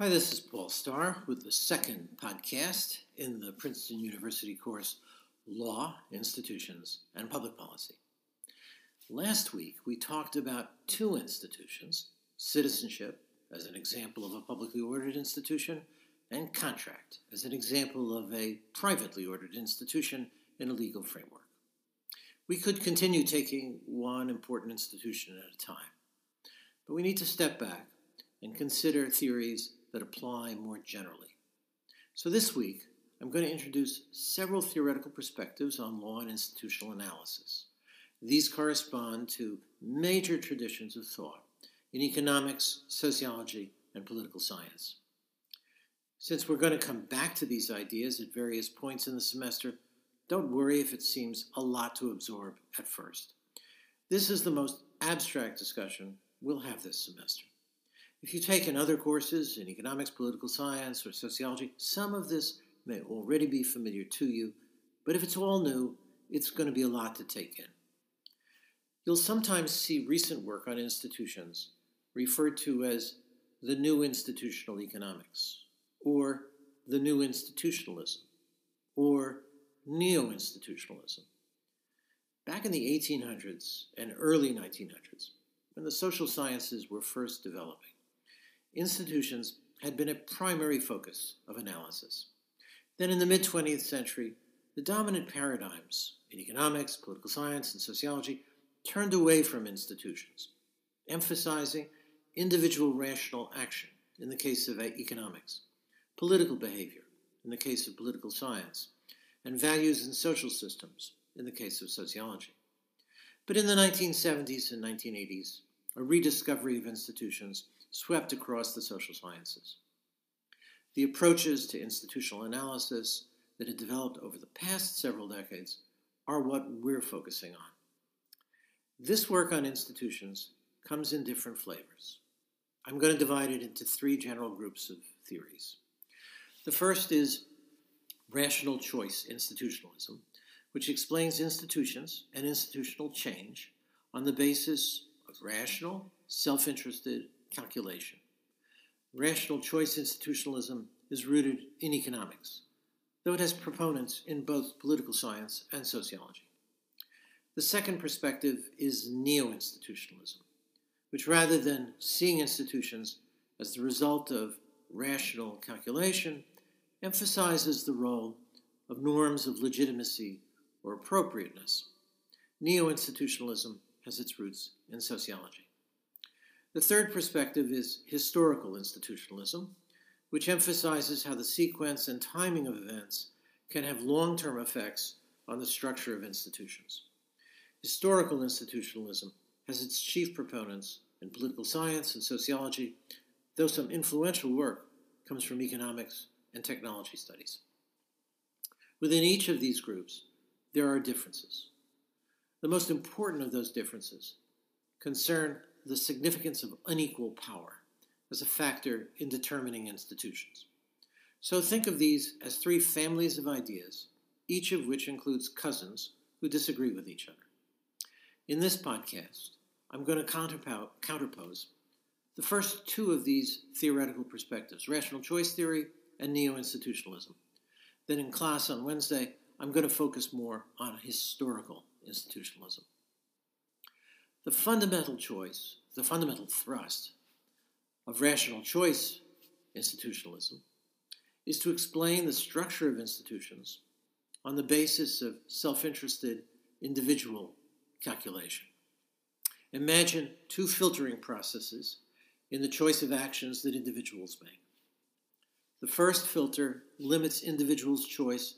Hi, this is Paul Starr with the second podcast in the Princeton University course Law, Institutions, and Public Policy. Last week, we talked about two institutions citizenship, as an example of a publicly ordered institution, and contract, as an example of a privately ordered institution in a legal framework. We could continue taking one important institution at a time, but we need to step back and consider theories that apply more generally. So this week, I'm going to introduce several theoretical perspectives on law and institutional analysis. These correspond to major traditions of thought in economics, sociology, and political science. Since we're going to come back to these ideas at various points in the semester, don't worry if it seems a lot to absorb at first. This is the most abstract discussion we'll have this semester. If you've taken other courses in economics, political science, or sociology, some of this may already be familiar to you, but if it's all new, it's going to be a lot to take in. You'll sometimes see recent work on institutions referred to as the new institutional economics, or the new institutionalism, or neo institutionalism. Back in the 1800s and early 1900s, when the social sciences were first developing, institutions had been a primary focus of analysis. Then in the mid 20th century, the dominant paradigms in economics, political science, and sociology turned away from institutions, emphasizing individual rational action in the case of uh, economics, political behavior in the case of political science, and values and social systems in the case of sociology. But in the 1970s and 1980s, a rediscovery of institutions swept across the social sciences. The approaches to institutional analysis that had developed over the past several decades are what we're focusing on. This work on institutions comes in different flavors. I'm going to divide it into three general groups of theories. The first is rational choice institutionalism, which explains institutions and institutional change on the basis of rational, self interested, calculation. Rational choice institutionalism is rooted in economics, though it has proponents in both political science and sociology. The second perspective is neo institutionalism, which rather than seeing institutions as the result of rational calculation, emphasizes the role of norms of legitimacy or appropriateness. Neo institutionalism has its roots in sociology. The third perspective is historical institutionalism, which emphasizes how the sequence and timing of events can have long term effects on the structure of institutions. Historical institutionalism has its chief proponents in political science and sociology, though some influential work comes from economics and technology studies. Within each of these groups, there are differences. The most important of those differences concern the significance of unequal power as a factor in determining institutions. So think of these as three families of ideas, each of which includes cousins who disagree with each other. In this podcast, I'm going to counterpose the first two of these theoretical perspectives rational choice theory and neo institutionalism. Then in class on Wednesday, I'm going to focus more on historical institutionalism. The fundamental choice, the fundamental thrust of rational choice institutionalism is to explain the structure of institutions on the basis of self interested individual calculation. Imagine two filtering processes in the choice of actions that individuals make. The first filter limits individuals' choice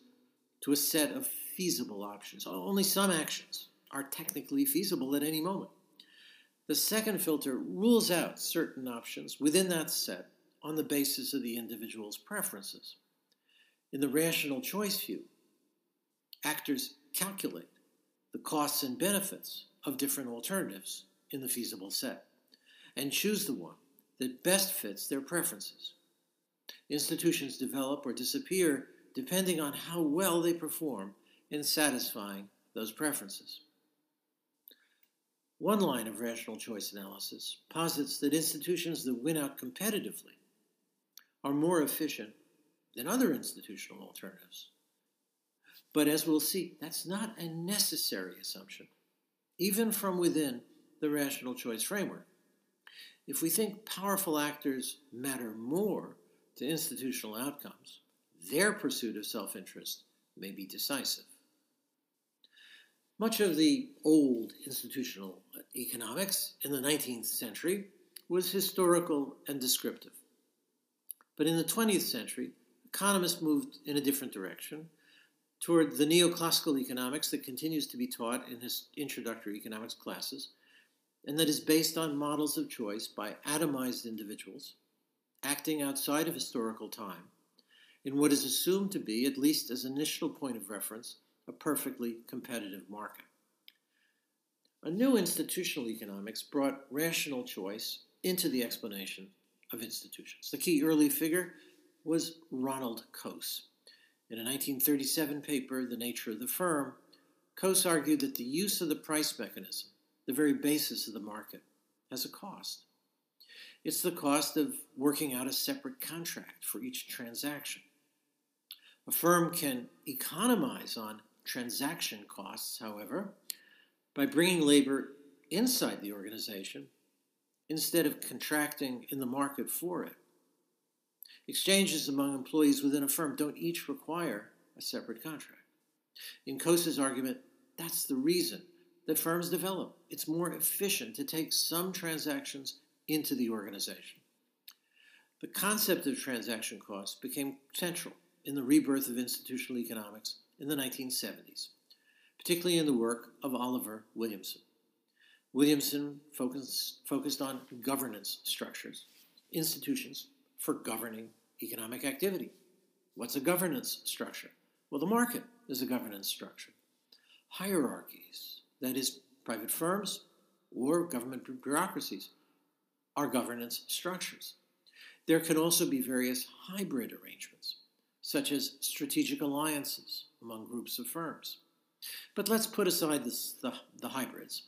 to a set of feasible options. Only some actions are technically feasible at any moment. The second filter rules out certain options within that set on the basis of the individual's preferences. In the rational choice view, actors calculate the costs and benefits of different alternatives in the feasible set and choose the one that best fits their preferences. Institutions develop or disappear depending on how well they perform in satisfying those preferences. One line of rational choice analysis posits that institutions that win out competitively are more efficient than other institutional alternatives. But as we'll see, that's not a necessary assumption, even from within the rational choice framework. If we think powerful actors matter more to institutional outcomes, their pursuit of self interest may be decisive. Much of the old institutional economics in the 19th century was historical and descriptive. But in the 20th century, economists moved in a different direction toward the neoclassical economics that continues to be taught in his introductory economics classes and that is based on models of choice by atomized individuals acting outside of historical time in what is assumed to be, at least as initial point of reference, a perfectly competitive market. A new institutional economics brought rational choice into the explanation of institutions. The key early figure was Ronald Coase. In a 1937 paper, The Nature of the Firm, Coase argued that the use of the price mechanism, the very basis of the market, has a cost. It's the cost of working out a separate contract for each transaction. A firm can economize on transaction costs, however, by bringing labor inside the organization instead of contracting in the market for it. Exchanges among employees within a firm don't each require a separate contract. In Coase's argument, that's the reason that firms develop. It's more efficient to take some transactions into the organization. The concept of transaction costs became central in the rebirth of institutional economics in the 1970s, particularly in the work of Oliver Williamson. Williamson focused, focused on governance structures, institutions for governing economic activity. What's a governance structure? Well, the market is a governance structure. Hierarchies, that is, private firms or government bureaucracies, are governance structures. There can also be various hybrid arrangements, such as strategic alliances among groups of firms. But let's put aside this, the, the hybrids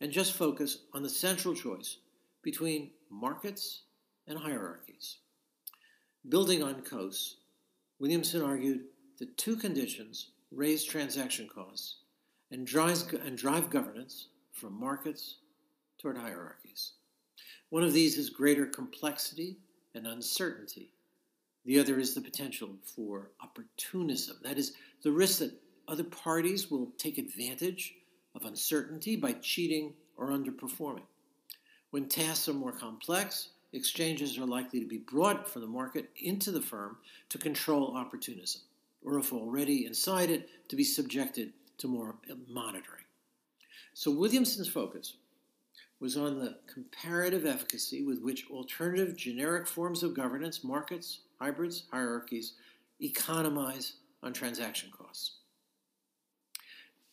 and just focus on the central choice between markets and hierarchies. Building on Coase, Williamson argued that two conditions raise transaction costs and, drives, and drive governance from markets toward hierarchies. One of these is greater complexity and uncertainty. The other is the potential for opportunism. That is, the risk that other parties will take advantage of uncertainty by cheating or underperforming. When tasks are more complex, exchanges are likely to be brought from the market into the firm to control opportunism, or if already inside it, to be subjected to more monitoring. So Williamson's focus was on the comparative efficacy with which alternative generic forms of governance, markets, hybrids, hierarchies, economize on transaction costs.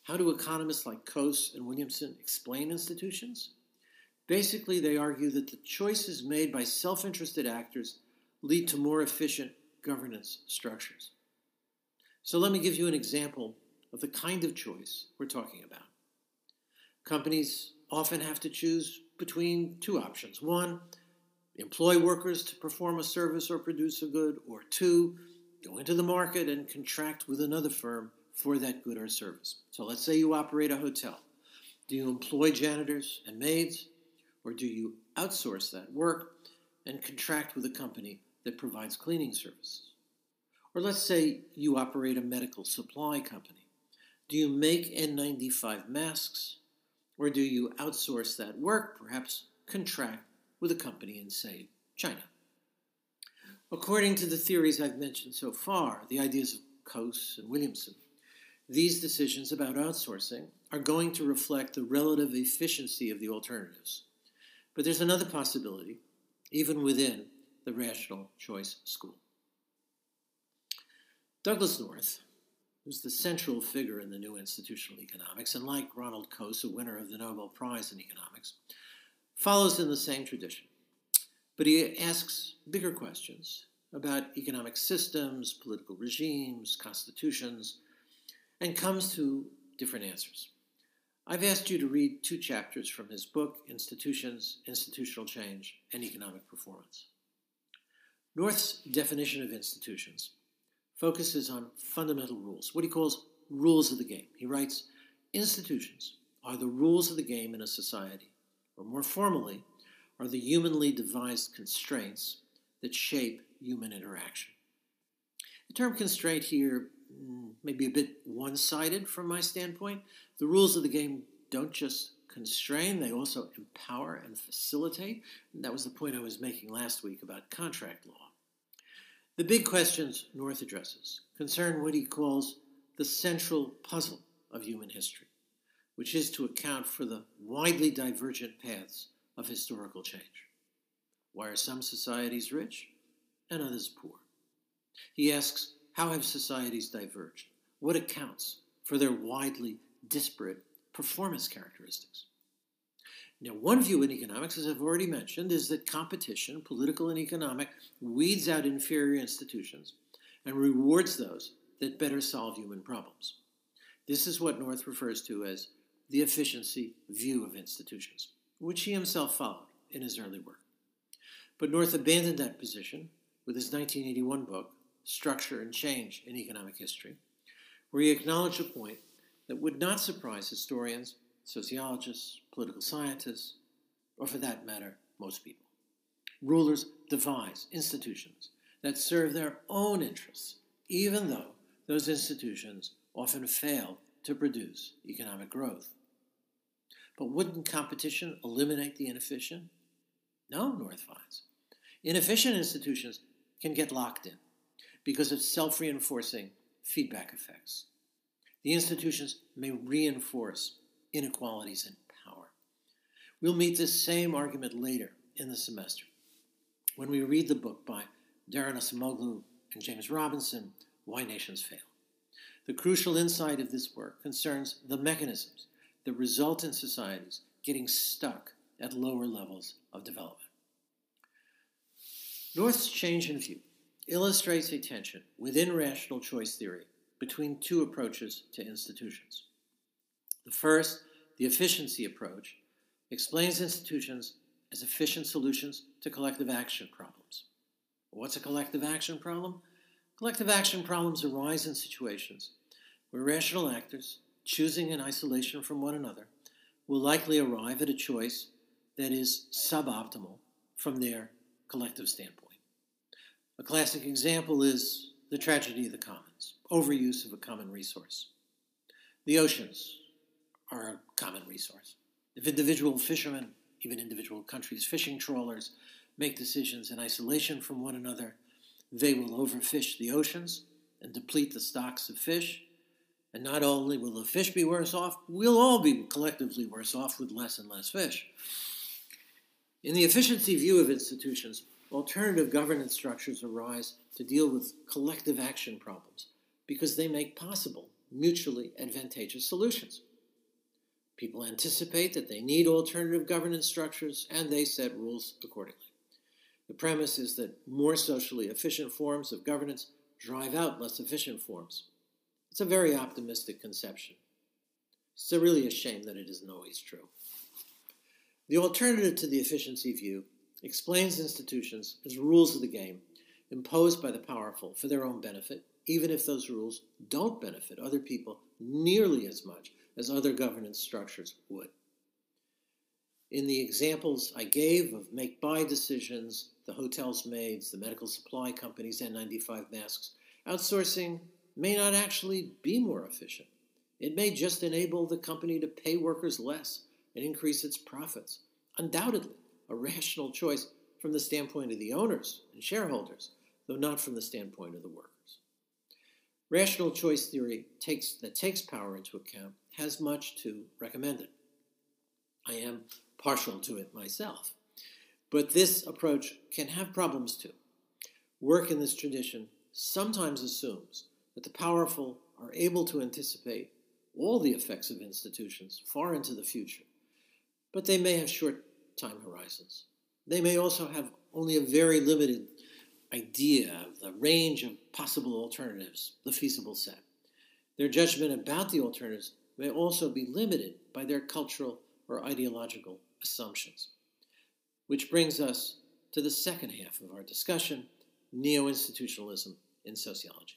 How do economists like Coase and Williamson explain institutions? Basically, they argue that the choices made by self interested actors lead to more efficient governance structures. So, let me give you an example of the kind of choice we're talking about. Companies often have to choose between two options one, employ workers to perform a service or produce a good, or two, go into the market and contract with another firm for that good or service. So, let's say you operate a hotel. Do you employ janitors and maids? Or do you outsource that work and contract with a company that provides cleaning services? Or let's say you operate a medical supply company. Do you make N95 masks? Or do you outsource that work, perhaps contract with a company in, say, China? According to the theories I've mentioned so far, the ideas of Coase and Williamson, these decisions about outsourcing are going to reflect the relative efficiency of the alternatives. But there's another possibility, even within the rational choice school. Douglass North, who's the central figure in the new institutional economics, and like Ronald Coase, a winner of the Nobel Prize in economics, follows in the same tradition. But he asks bigger questions about economic systems, political regimes, constitutions, and comes to different answers. I've asked you to read two chapters from his book, Institutions, Institutional Change, and Economic Performance. North's definition of institutions focuses on fundamental rules, what he calls rules of the game. He writes Institutions are the rules of the game in a society, or more formally, are the humanly devised constraints that shape human interaction. The term constraint here mm, may be a bit one sided from my standpoint. The rules of the game don't just constrain, they also empower and facilitate. That was the point I was making last week about contract law. The big questions North addresses concern what he calls the central puzzle of human history, which is to account for the widely divergent paths of historical change. Why are some societies rich and others poor? He asks, how have societies diverged? What accounts for their widely disparate performance characteristics? Now, one view in economics, as I've already mentioned, is that competition, political and economic, weeds out inferior institutions and rewards those that better solve human problems. This is what North refers to as the efficiency view of institutions, which he himself followed in his early work. But North abandoned that position with his 1981 book, Structure and Change in Economic History, where he acknowledged a point that would not surprise historians, sociologists, political scientists, or for that matter, most people. Rulers devise institutions that serve their own interests, even though those institutions often fail to produce economic growth. But wouldn't competition eliminate the inefficient? No, North finds. Inefficient institutions can get locked in because of self reinforcing feedback effects. The institutions may reinforce inequalities in power. We'll meet this same argument later in the semester when we read the book by Daron Acemoglu and James Robinson, Why Nations Fail. The crucial insight of this work concerns the mechanisms that result in societies getting stuck at lower levels of development. North's change in view illustrates a tension within rational choice theory between two approaches to institutions. The first, the efficiency approach, explains institutions as efficient solutions to collective action problems. What's a collective action problem? Collective action problems arise in situations where rational actors, choosing in isolation from one another, will likely arrive at a choice that is suboptimal from their collective standpoint. A classic example is the tragedy of the commons, overuse of a common resource. The oceans are a common resource. If individual fishermen, even individual countries' fishing trawlers, make decisions in isolation from one another, they will overfish the oceans and deplete the stocks of fish. And not only will the fish be worse off, we'll all be collectively worse off with less and less fish. In the efficiency view of institutions, alternative governance structures arise to deal with collective action problems because they make possible mutually advantageous solutions. People anticipate that they need alternative governance structures and they set rules accordingly. The premise is that more socially efficient forms of governance drive out less efficient forms. It's a very optimistic conception. It's a really a shame that it isn't always true. The alternative to the efficiency view explains institutions as rules of the game imposed by the powerful for their own benefit, even if those rules don't benefit other people nearly as much as other governance structures would. In the examples I gave of make buy decisions, the hotel's maids, the medical supply companies, N95 masks, outsourcing may not actually be more efficient. It may just enable the company to pay workers less and increase its profits. Undoubtedly, a rational choice from the standpoint of the owners and shareholders, though not from the standpoint of the workers. Rational choice theory takes, that takes power into account has much to recommend it. I am partial to it myself. But this approach can have problems too. Work in this tradition sometimes assumes that the powerful are able to anticipate all the effects of institutions far into the future, but they may have short time horizons. They may also have only a very limited idea of the range of possible alternatives, the feasible set. Their judgment about the alternatives may also be limited by their cultural or ideological assumptions. Which brings us to the second half of our discussion neo institutionalism in sociology.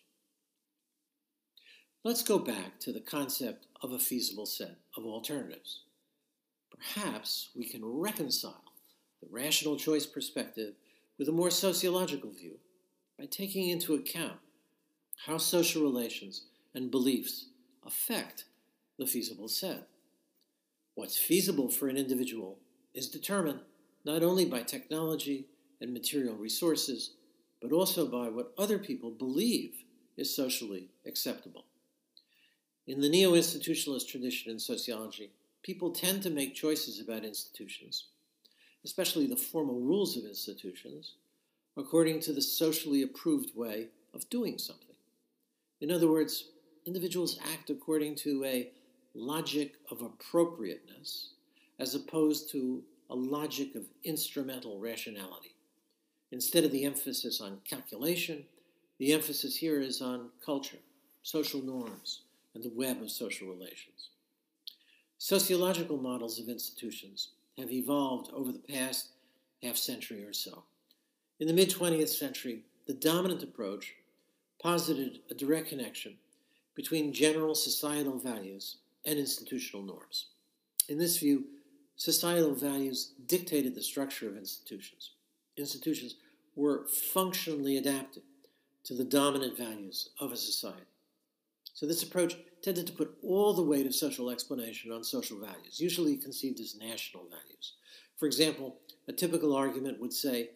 Let's go back to the concept of a feasible set of alternatives. Perhaps we can reconcile the rational choice perspective with a more sociological view by taking into account how social relations and beliefs affect the feasible set. What's feasible for an individual is determined not only by technology and material resources, but also by what other people believe is socially acceptable. In the neo institutionalist tradition in sociology, people tend to make choices about institutions, especially the formal rules of institutions, according to the socially approved way of doing something. In other words, individuals act according to a logic of appropriateness as opposed to a logic of instrumental rationality. Instead of the emphasis on calculation, the emphasis here is on culture, social norms, and the web of social relations. Sociological models of institutions have evolved over the past half century or so. In the mid 20th century, the dominant approach posited a direct connection between general societal values and institutional norms. In this view, societal values dictated the structure of institutions. Institutions were functionally adapted to the dominant values of a society. So, this approach tended to put all the weight of social explanation on social values, usually conceived as national values. For example, a typical argument would say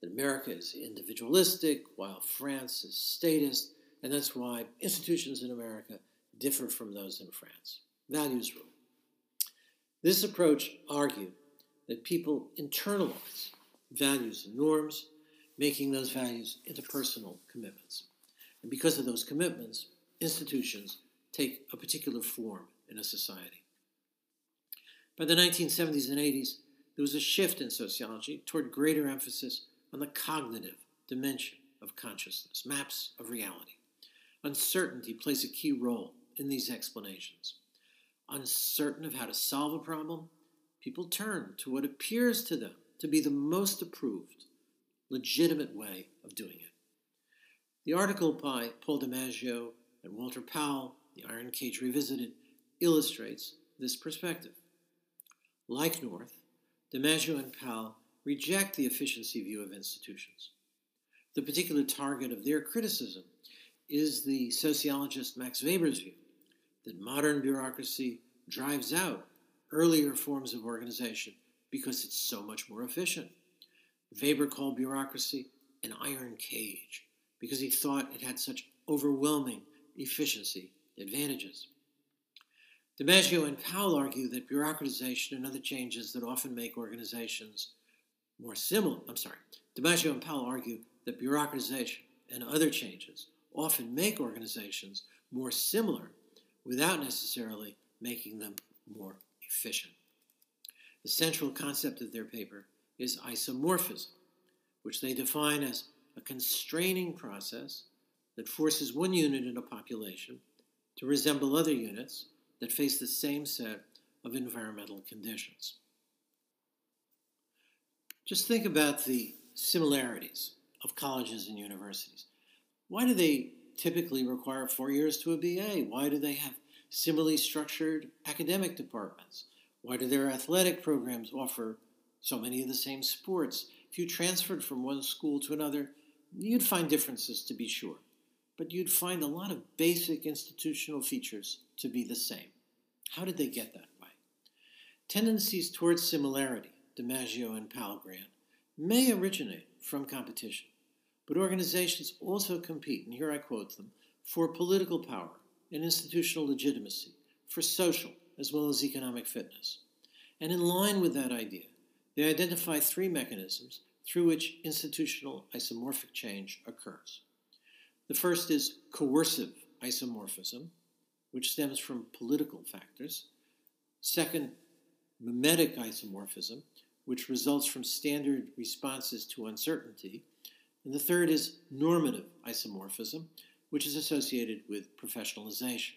that America is individualistic while France is statist, and that's why institutions in America differ from those in France. Values rule. This approach argued that people internalize values and norms, making those values into personal commitments. And because of those commitments, institutions take a particular form in a society. By the 1970s and 80s, there was a shift in sociology toward greater emphasis on the cognitive dimension of consciousness, maps of reality. Uncertainty plays a key role in these explanations. Uncertain of how to solve a problem, people turn to what appears to them to be the most approved, legitimate way of doing it. The article by Paul DiMaggio and Walter Powell, The Iron Cage Revisited, illustrates this perspective. Like North, DiMaggio and Powell reject the efficiency view of institutions. The particular target of their criticism is the sociologist Max Weber's view that modern bureaucracy drives out earlier forms of organization because it's so much more efficient. Weber called bureaucracy an iron cage because he thought it had such overwhelming efficiency advantages. DiMaggio and Powell argue that bureaucratization and other changes that often make organizations more similar, I'm sorry, DiMaggio and Powell argue that bureaucratization and other changes often make organizations more similar without necessarily making them more efficient. The central concept of their paper is isomorphism, which they define as a constraining process that forces one unit in a population to resemble other units that face the same set of environmental conditions. Just think about the similarities of colleges and universities. Why do they typically require four years to a BA? Why do they have similarly structured academic departments? Why do their athletic programs offer so many of the same sports? If you transferred from one school to another, you'd find differences to be sure, but you'd find a lot of basic institutional features to be the same. How did they get that way? Tendencies towards similarity DiMaggio and Powell may originate from competition, but organizations also compete, and here I quote them, for political power and institutional legitimacy, for social as well as economic fitness. And in line with that idea, they identify three mechanisms through which institutional isomorphic change occurs. The first is coercive isomorphism, which stems from political factors. Second, mimetic isomorphism, which results from standard responses to uncertainty. And the third is normative isomorphism, which is associated with professionalization.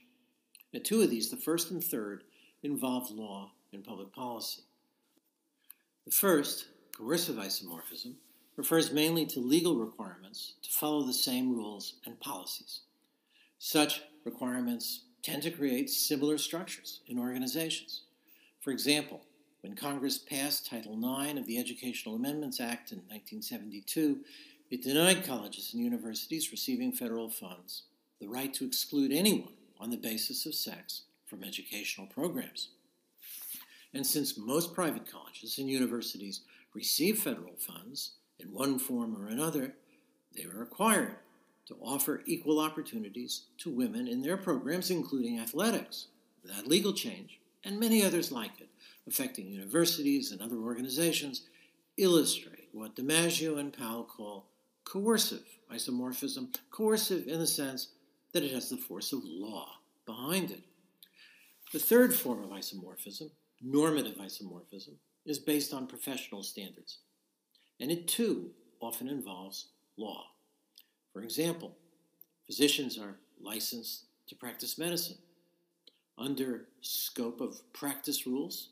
And two of these, the first and third, involve law and public policy. The first, coercive isomorphism, refers mainly to legal requirements to follow the same rules and policies. Such requirements tend to create similar structures in organizations. For example, when Congress passed Title IX of the Educational Amendments Act in 1972, it denied colleges and universities receiving federal funds the right to exclude anyone on the basis of sex from educational programs. And since most private colleges and universities receive federal funds in one form or another, they are required to offer equal opportunities to women in their programs, including athletics. That legal change, and many others like it, affecting universities and other organizations, illustrate what DiMaggio and Powell call coercive isomorphism, coercive in the sense that it has the force of law behind it. The third form of isomorphism, normative isomorphism, is based on professional standards, and it too often involves law. For example, physicians are licensed to practice medicine. Under scope of practice rules,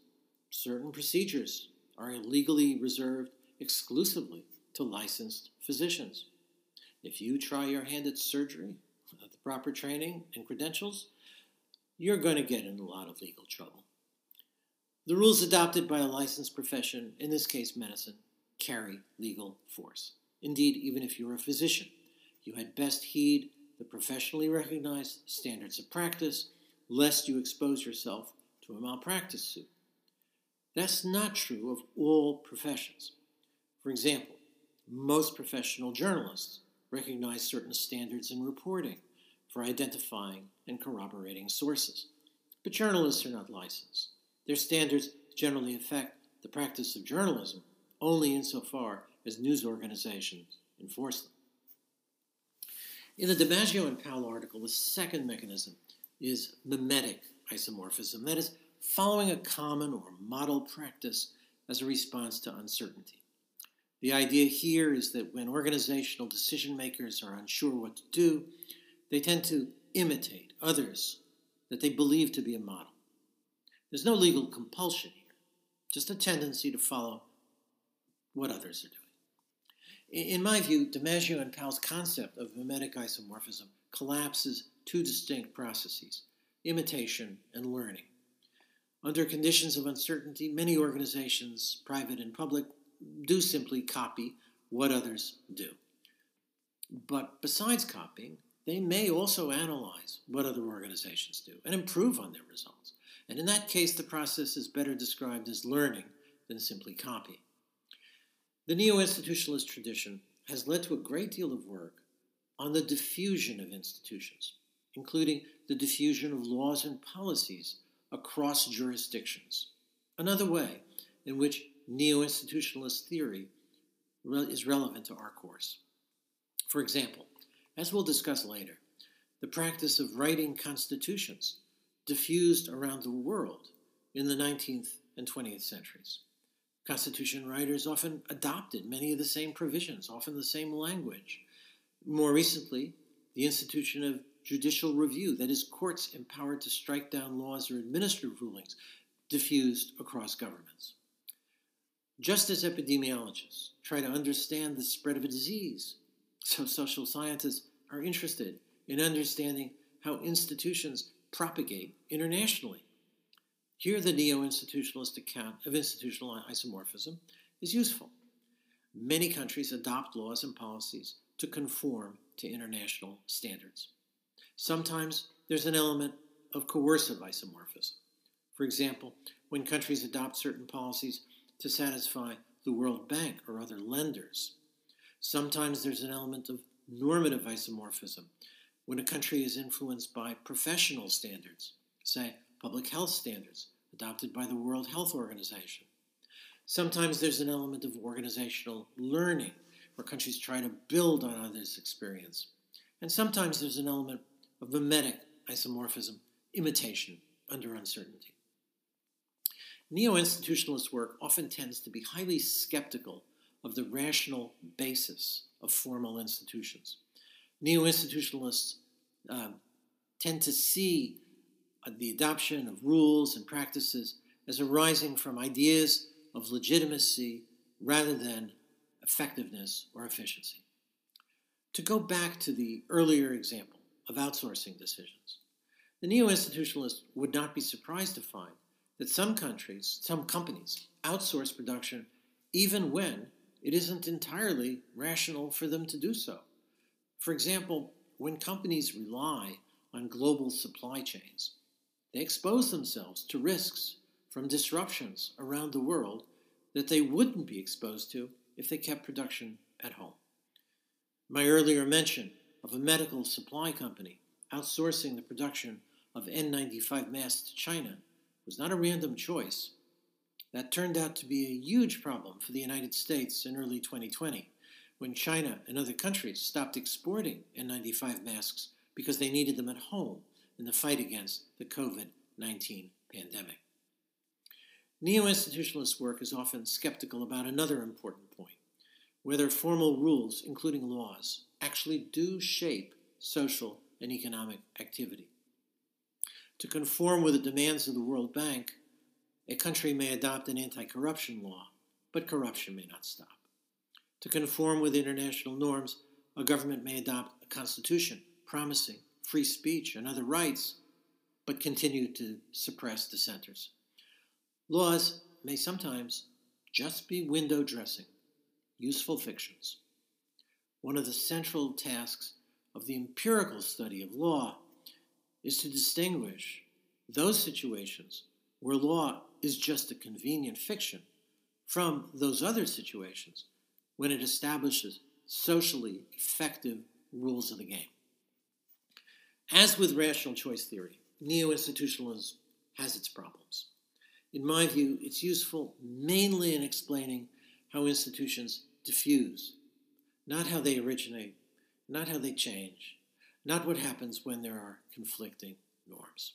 certain procedures are legally reserved exclusively to licensed physicians. If you try your hand at surgery without the proper training and credentials, you're going to get in a lot of legal trouble. The rules adopted by a licensed profession, in this case medicine, carry legal force. Indeed, even if you're a physician, you had best heed the professionally recognized standards of practice, lest you expose yourself to a malpractice suit. That's not true of all professions. For example, most professional journalists recognize certain standards in reporting for identifying and corroborating sources. But journalists are not licensed. Their standards generally affect the practice of journalism only insofar as news organizations enforce them. In the DiMaggio and Powell article, the second mechanism is mimetic isomorphism, that is, following a common or model practice as a response to uncertainty. The idea here is that when organizational decision makers are unsure what to do, they tend to imitate others that they believe to be a model. There's no legal compulsion here, just a tendency to follow what others are doing. In my view, DiMaggio and Powell's concept of mimetic isomorphism collapses two distinct processes imitation and learning. Under conditions of uncertainty, many organizations, private and public, do simply copy what others do. But besides copying, they may also analyze what other organizations do and improve on their results. And in that case, the process is better described as learning than simply copying. The neo institutionalist tradition has led to a great deal of work on the diffusion of institutions, including the diffusion of laws and policies across jurisdictions. Another way in which neo institutionalist theory is relevant to our course. For example, as we'll discuss later, the practice of writing constitutions diffused around the world in the 19th and 20th centuries. Constitution writers often adopted many of the same provisions, often the same language. More recently, the institution of judicial review, that is, courts empowered to strike down laws or administrative rulings, diffused across governments. Just as epidemiologists try to understand the spread of a disease, so social scientists are interested in understanding how institutions propagate internationally. Here, the neo institutionalist account of institutional isomorphism is useful. Many countries adopt laws and policies to conform to international standards. Sometimes there's an element of coercive isomorphism. For example, when countries adopt certain policies to satisfy the World Bank or other lenders. Sometimes there's an element of normative isomorphism when a country is influenced by professional standards, say public health standards adopted by the World Health Organization. Sometimes there's an element of organizational learning, where countries try to build on others' experience. And sometimes there's an element of mimetic isomorphism, imitation under uncertainty. Neo institutionalist work often tends to be highly skeptical of the rational basis of formal institutions. Neo institutionalists uh, tend to see the adoption of rules and practices as arising from ideas of legitimacy rather than effectiveness, or efficiency. To go back to the earlier example of outsourcing decisions, the neo institutionalist would not be surprised to find that some countries, some companies, outsource production even when it isn't entirely rational for them to do so. For example, when companies rely on global supply chains, they expose themselves to risks from disruptions around the world that they wouldn't be exposed to if they kept production at home. My earlier mention of a medical supply company outsourcing the production of N95 masks to China was not a random choice. That turned out to be a huge problem for the United States in early 2020 when China and other countries stopped exporting N95 masks because they needed them at home in the fight against the COVID 19 pandemic. Neo institutionalist work is often skeptical about another important point whether formal rules, including laws, actually do shape social and economic activity. To conform with the demands of the World Bank, a country may adopt an anti corruption law, but corruption may not stop. To conform with international norms, a government may adopt a constitution promising free speech and other rights, but continue to suppress dissenters. Laws may sometimes just be window dressing, useful fictions. One of the central tasks of the empirical study of law is to distinguish those situations where law is just a convenient fiction from those other situations when it establishes socially effective rules of the game. As with rational choice theory, neo institutionalism has its problems. In my view, it's useful mainly in explaining how institutions diffuse, not how they originate, not how they change, not what happens when there are conflicting norms.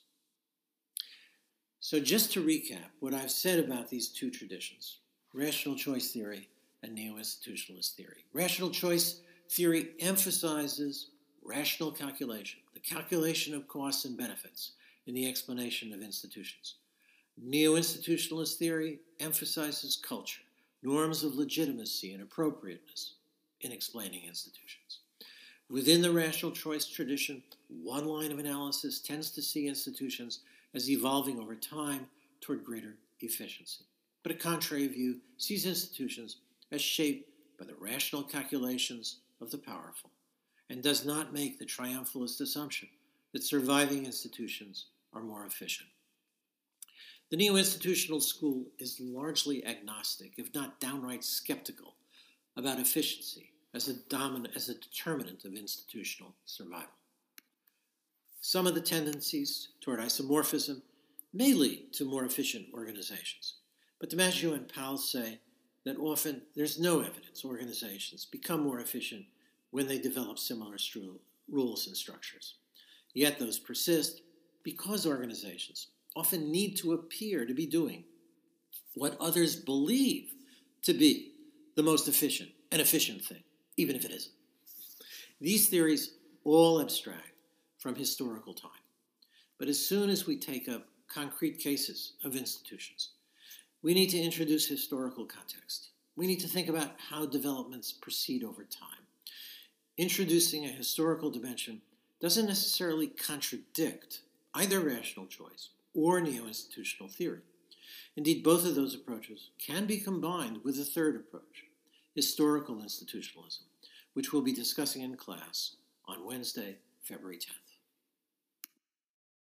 So, just to recap what I've said about these two traditions rational choice theory and neo institutionalist theory. Rational choice theory emphasizes rational calculation, the calculation of costs and benefits in the explanation of institutions. Neo institutionalist theory emphasizes culture, norms of legitimacy and appropriateness in explaining institutions. Within the rational choice tradition, one line of analysis tends to see institutions as evolving over time toward greater efficiency. But a contrary view sees institutions as shaped by the rational calculations of the powerful and does not make the triumphalist assumption that surviving institutions are more efficient. The neo institutional school is largely agnostic, if not downright skeptical, about efficiency as a, dominant, as a determinant of institutional survival. Some of the tendencies toward isomorphism may lead to more efficient organizations, but DiMaggio and Powell say that often there's no evidence organizations become more efficient when they develop similar stru- rules and structures. Yet those persist because organizations often need to appear to be doing what others believe to be the most efficient and efficient thing, even if it isn't. These theories all abstract from historical time. But as soon as we take up concrete cases of institutions, we need to introduce historical context. We need to think about how developments proceed over time. Introducing a historical dimension doesn't necessarily contradict either rational choice or neo institutional theory. Indeed, both of those approaches can be combined with a third approach, historical institutionalism, which we'll be discussing in class on Wednesday, February 10th.